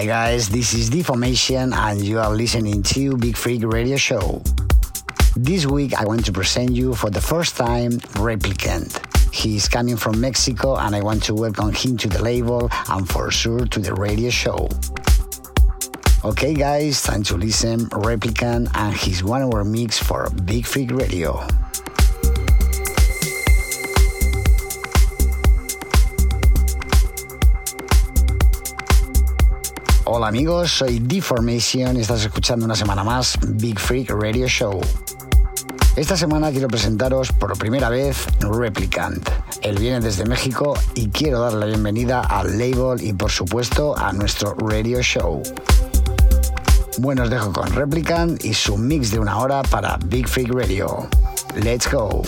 Hi guys, this is Deformation and you are listening to Big Freak Radio Show. This week I want to present you for the first time Replicant. He is coming from Mexico and I want to welcome him to the label and for sure to the radio show. Okay guys, time to listen Replicant and his one hour mix for Big Freak Radio. Hola amigos, soy Deformation y estás escuchando una semana más Big Freak Radio Show. Esta semana quiero presentaros por primera vez Replicant. Él viene desde México y quiero darle la bienvenida al label y por supuesto a nuestro radio show. Bueno, os dejo con Replicant y su mix de una hora para Big Freak Radio. Let's go.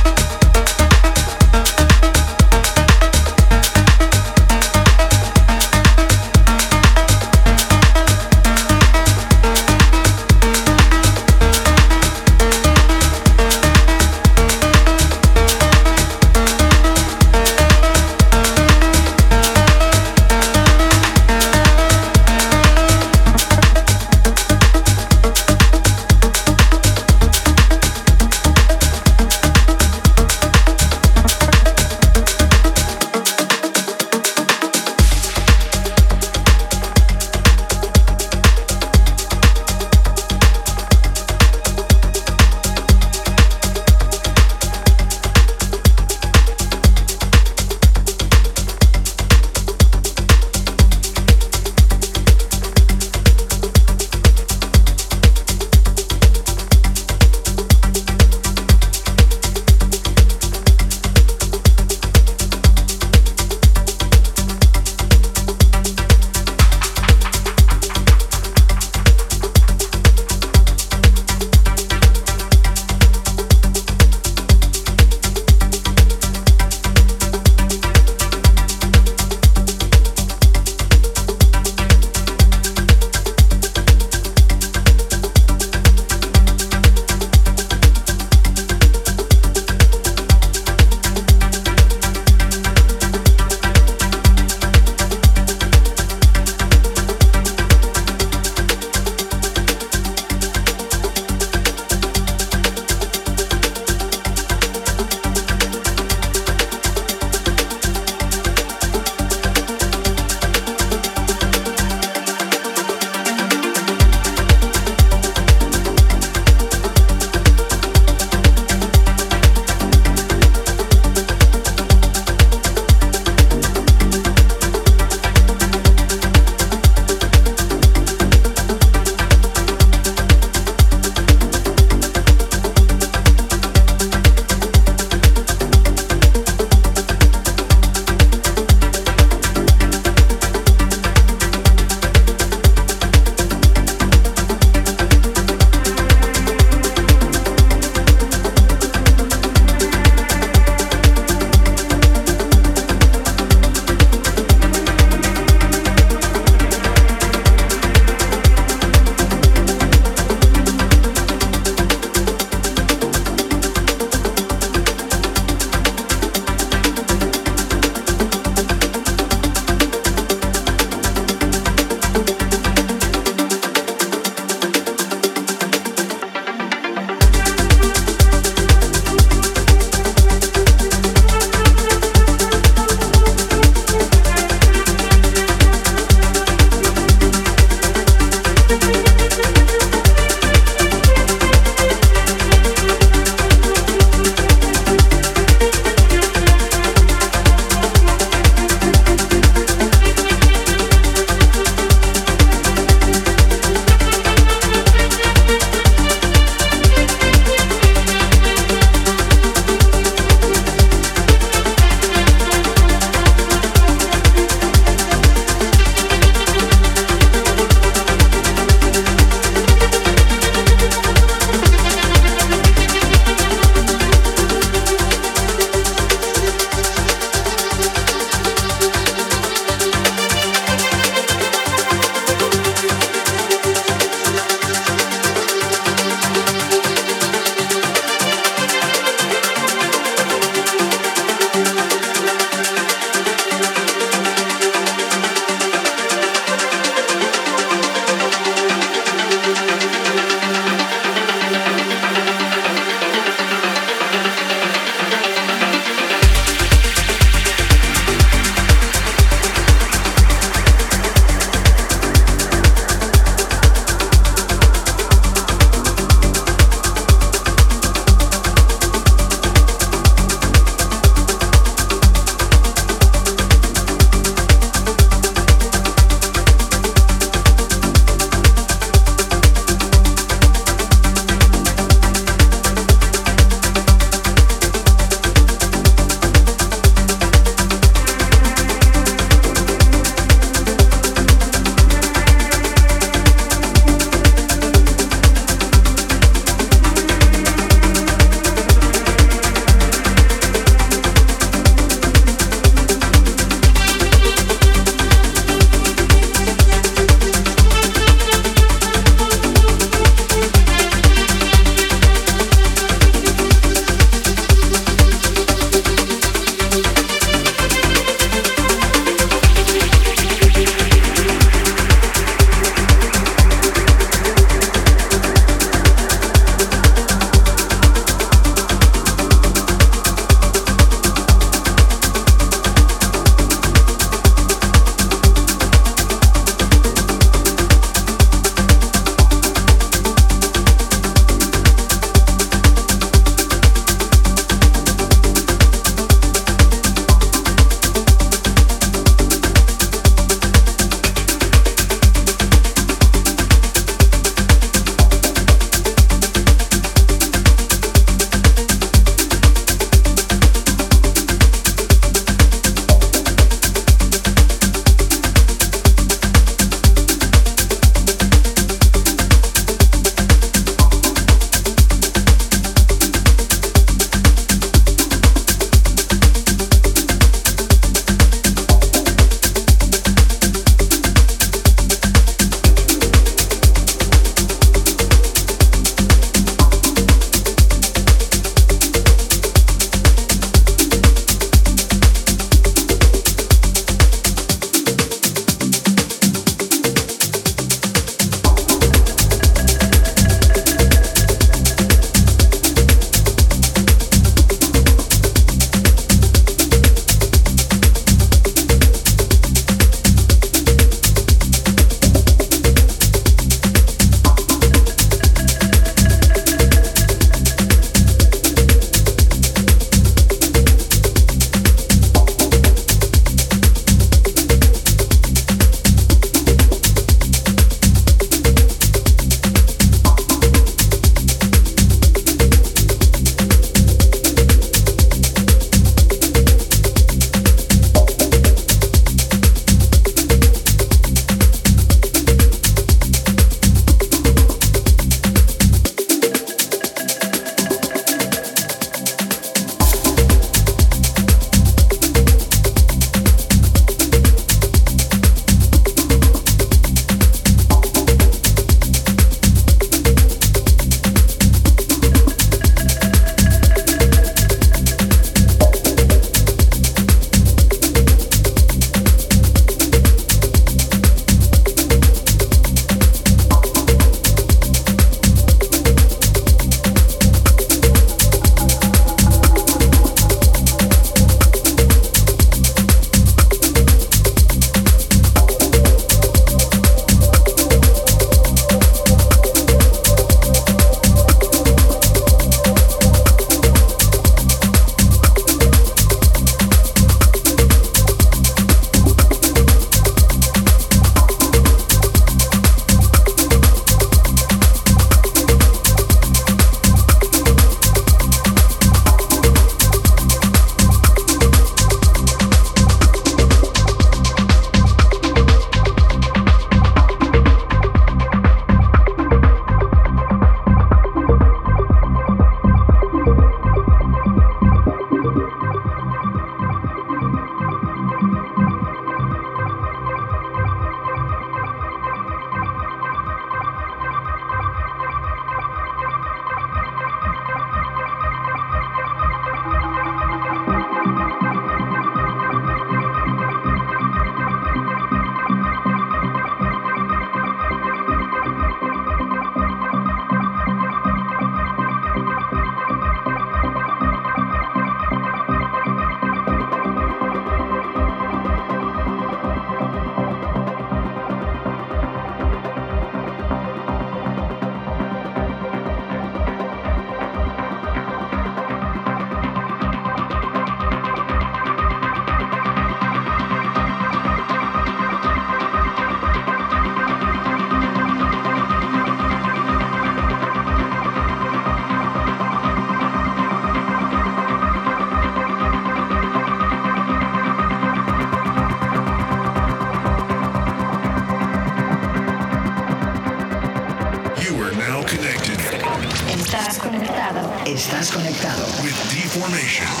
formation.